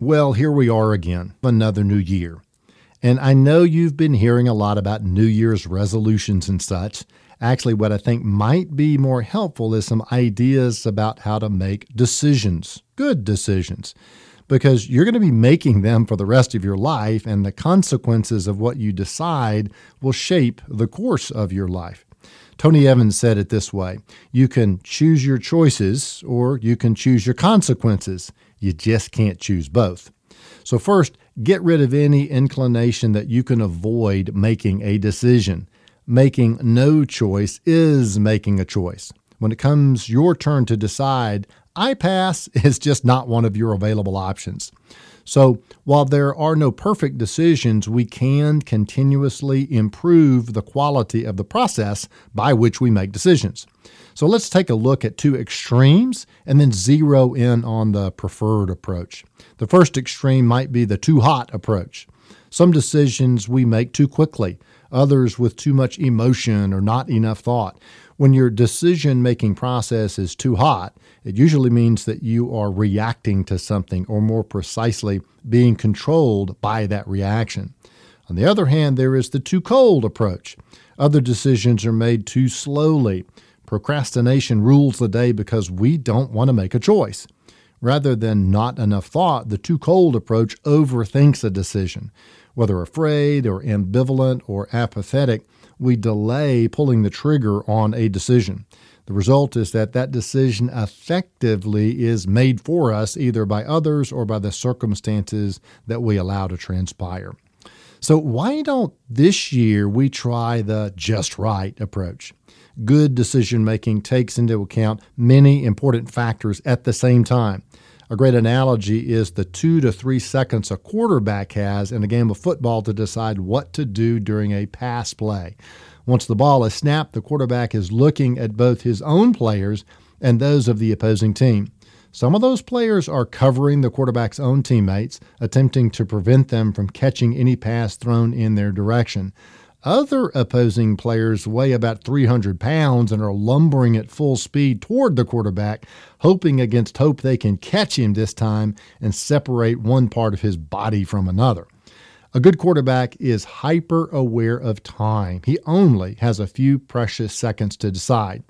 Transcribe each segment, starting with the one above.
Well, here we are again, another new year. And I know you've been hearing a lot about New Year's resolutions and such. Actually, what I think might be more helpful is some ideas about how to make decisions, good decisions, because you're going to be making them for the rest of your life, and the consequences of what you decide will shape the course of your life. Tony Evans said it this way You can choose your choices or you can choose your consequences. You just can't choose both. So, first, get rid of any inclination that you can avoid making a decision. Making no choice is making a choice. When it comes your turn to decide, I pass is just not one of your available options. So, while there are no perfect decisions, we can continuously improve the quality of the process by which we make decisions. So, let's take a look at two extremes and then zero in on the preferred approach. The first extreme might be the too hot approach. Some decisions we make too quickly, others with too much emotion or not enough thought. When your decision making process is too hot, it usually means that you are reacting to something, or more precisely, being controlled by that reaction. On the other hand, there is the too cold approach. Other decisions are made too slowly. Procrastination rules the day because we don't want to make a choice. Rather than not enough thought, the too cold approach overthinks a decision. Whether afraid or ambivalent or apathetic, we delay pulling the trigger on a decision. The result is that that decision effectively is made for us either by others or by the circumstances that we allow to transpire. So, why don't this year we try the just right approach? Good decision making takes into account many important factors at the same time. A great analogy is the two to three seconds a quarterback has in a game of football to decide what to do during a pass play. Once the ball is snapped, the quarterback is looking at both his own players and those of the opposing team. Some of those players are covering the quarterback's own teammates, attempting to prevent them from catching any pass thrown in their direction. Other opposing players weigh about 300 pounds and are lumbering at full speed toward the quarterback, hoping against hope they can catch him this time and separate one part of his body from another. A good quarterback is hyper aware of time. He only has a few precious seconds to decide.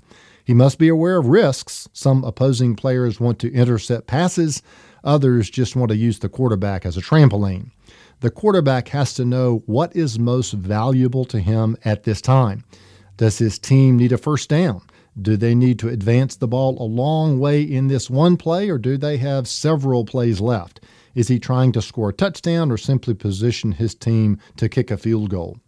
He must be aware of risks. Some opposing players want to intercept passes, others just want to use the quarterback as a trampoline. The quarterback has to know what is most valuable to him at this time. Does his team need a first down? Do they need to advance the ball a long way in this one play, or do they have several plays left? Is he trying to score a touchdown or simply position his team to kick a field goal?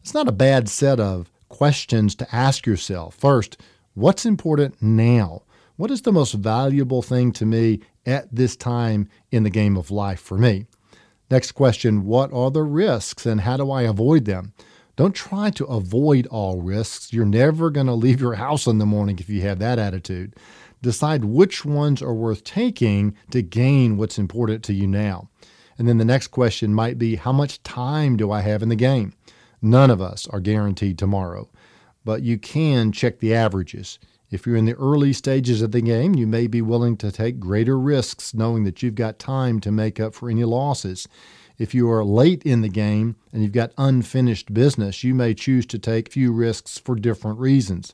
It's not a bad set of questions to ask yourself. First, what's important now? What is the most valuable thing to me at this time in the game of life for me? Next question What are the risks and how do I avoid them? Don't try to avoid all risks. You're never going to leave your house in the morning if you have that attitude. Decide which ones are worth taking to gain what's important to you now. And then the next question might be How much time do I have in the game? None of us are guaranteed tomorrow, but you can check the averages. If you're in the early stages of the game, you may be willing to take greater risks knowing that you've got time to make up for any losses. If you are late in the game and you've got unfinished business, you may choose to take few risks for different reasons.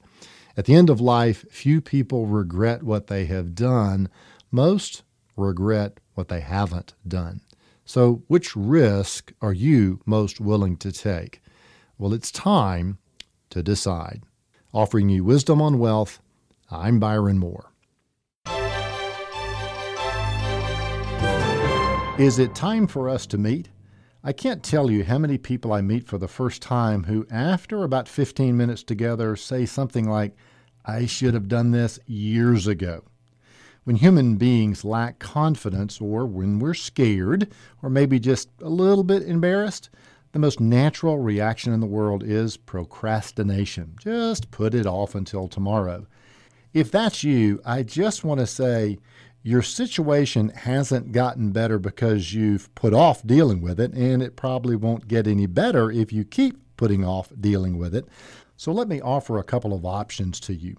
At the end of life, few people regret what they have done. Most regret what they haven't done. So, which risk are you most willing to take? Well, it's time to decide. Offering you wisdom on wealth I'm Byron Moore. Is it time for us to meet? I can't tell you how many people I meet for the first time who, after about 15 minutes together, say something like, I should have done this years ago. When human beings lack confidence, or when we're scared, or maybe just a little bit embarrassed, the most natural reaction in the world is procrastination. Just put it off until tomorrow. If that's you, I just want to say your situation hasn't gotten better because you've put off dealing with it, and it probably won't get any better if you keep putting off dealing with it. So let me offer a couple of options to you.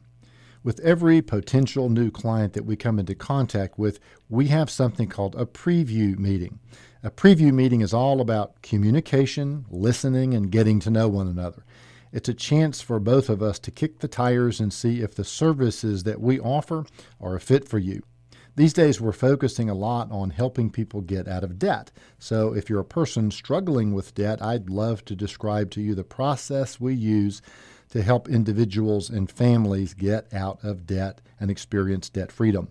With every potential new client that we come into contact with, we have something called a preview meeting. A preview meeting is all about communication, listening, and getting to know one another. It's a chance for both of us to kick the tires and see if the services that we offer are a fit for you. These days, we're focusing a lot on helping people get out of debt. So, if you're a person struggling with debt, I'd love to describe to you the process we use to help individuals and families get out of debt and experience debt freedom.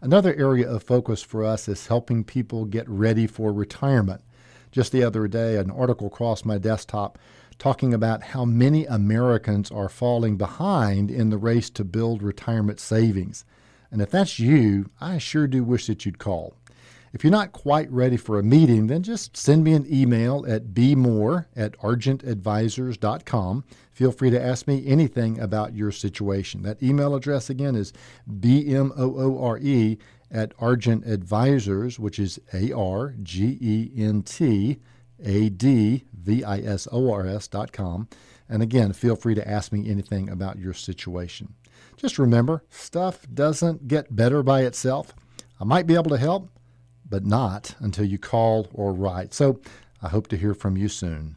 Another area of focus for us is helping people get ready for retirement. Just the other day, an article crossed my desktop talking about how many Americans are falling behind in the race to build retirement savings. And if that's you, I sure do wish that you'd call. If you're not quite ready for a meeting, then just send me an email at bmoore at argentadvisors.com. Feel free to ask me anything about your situation. That email address again is bmoore at argentadvisors, which is A R G E N T A D V I S O R S dot com. And again, feel free to ask me anything about your situation. Just remember, stuff doesn't get better by itself. I might be able to help, but not until you call or write. So I hope to hear from you soon.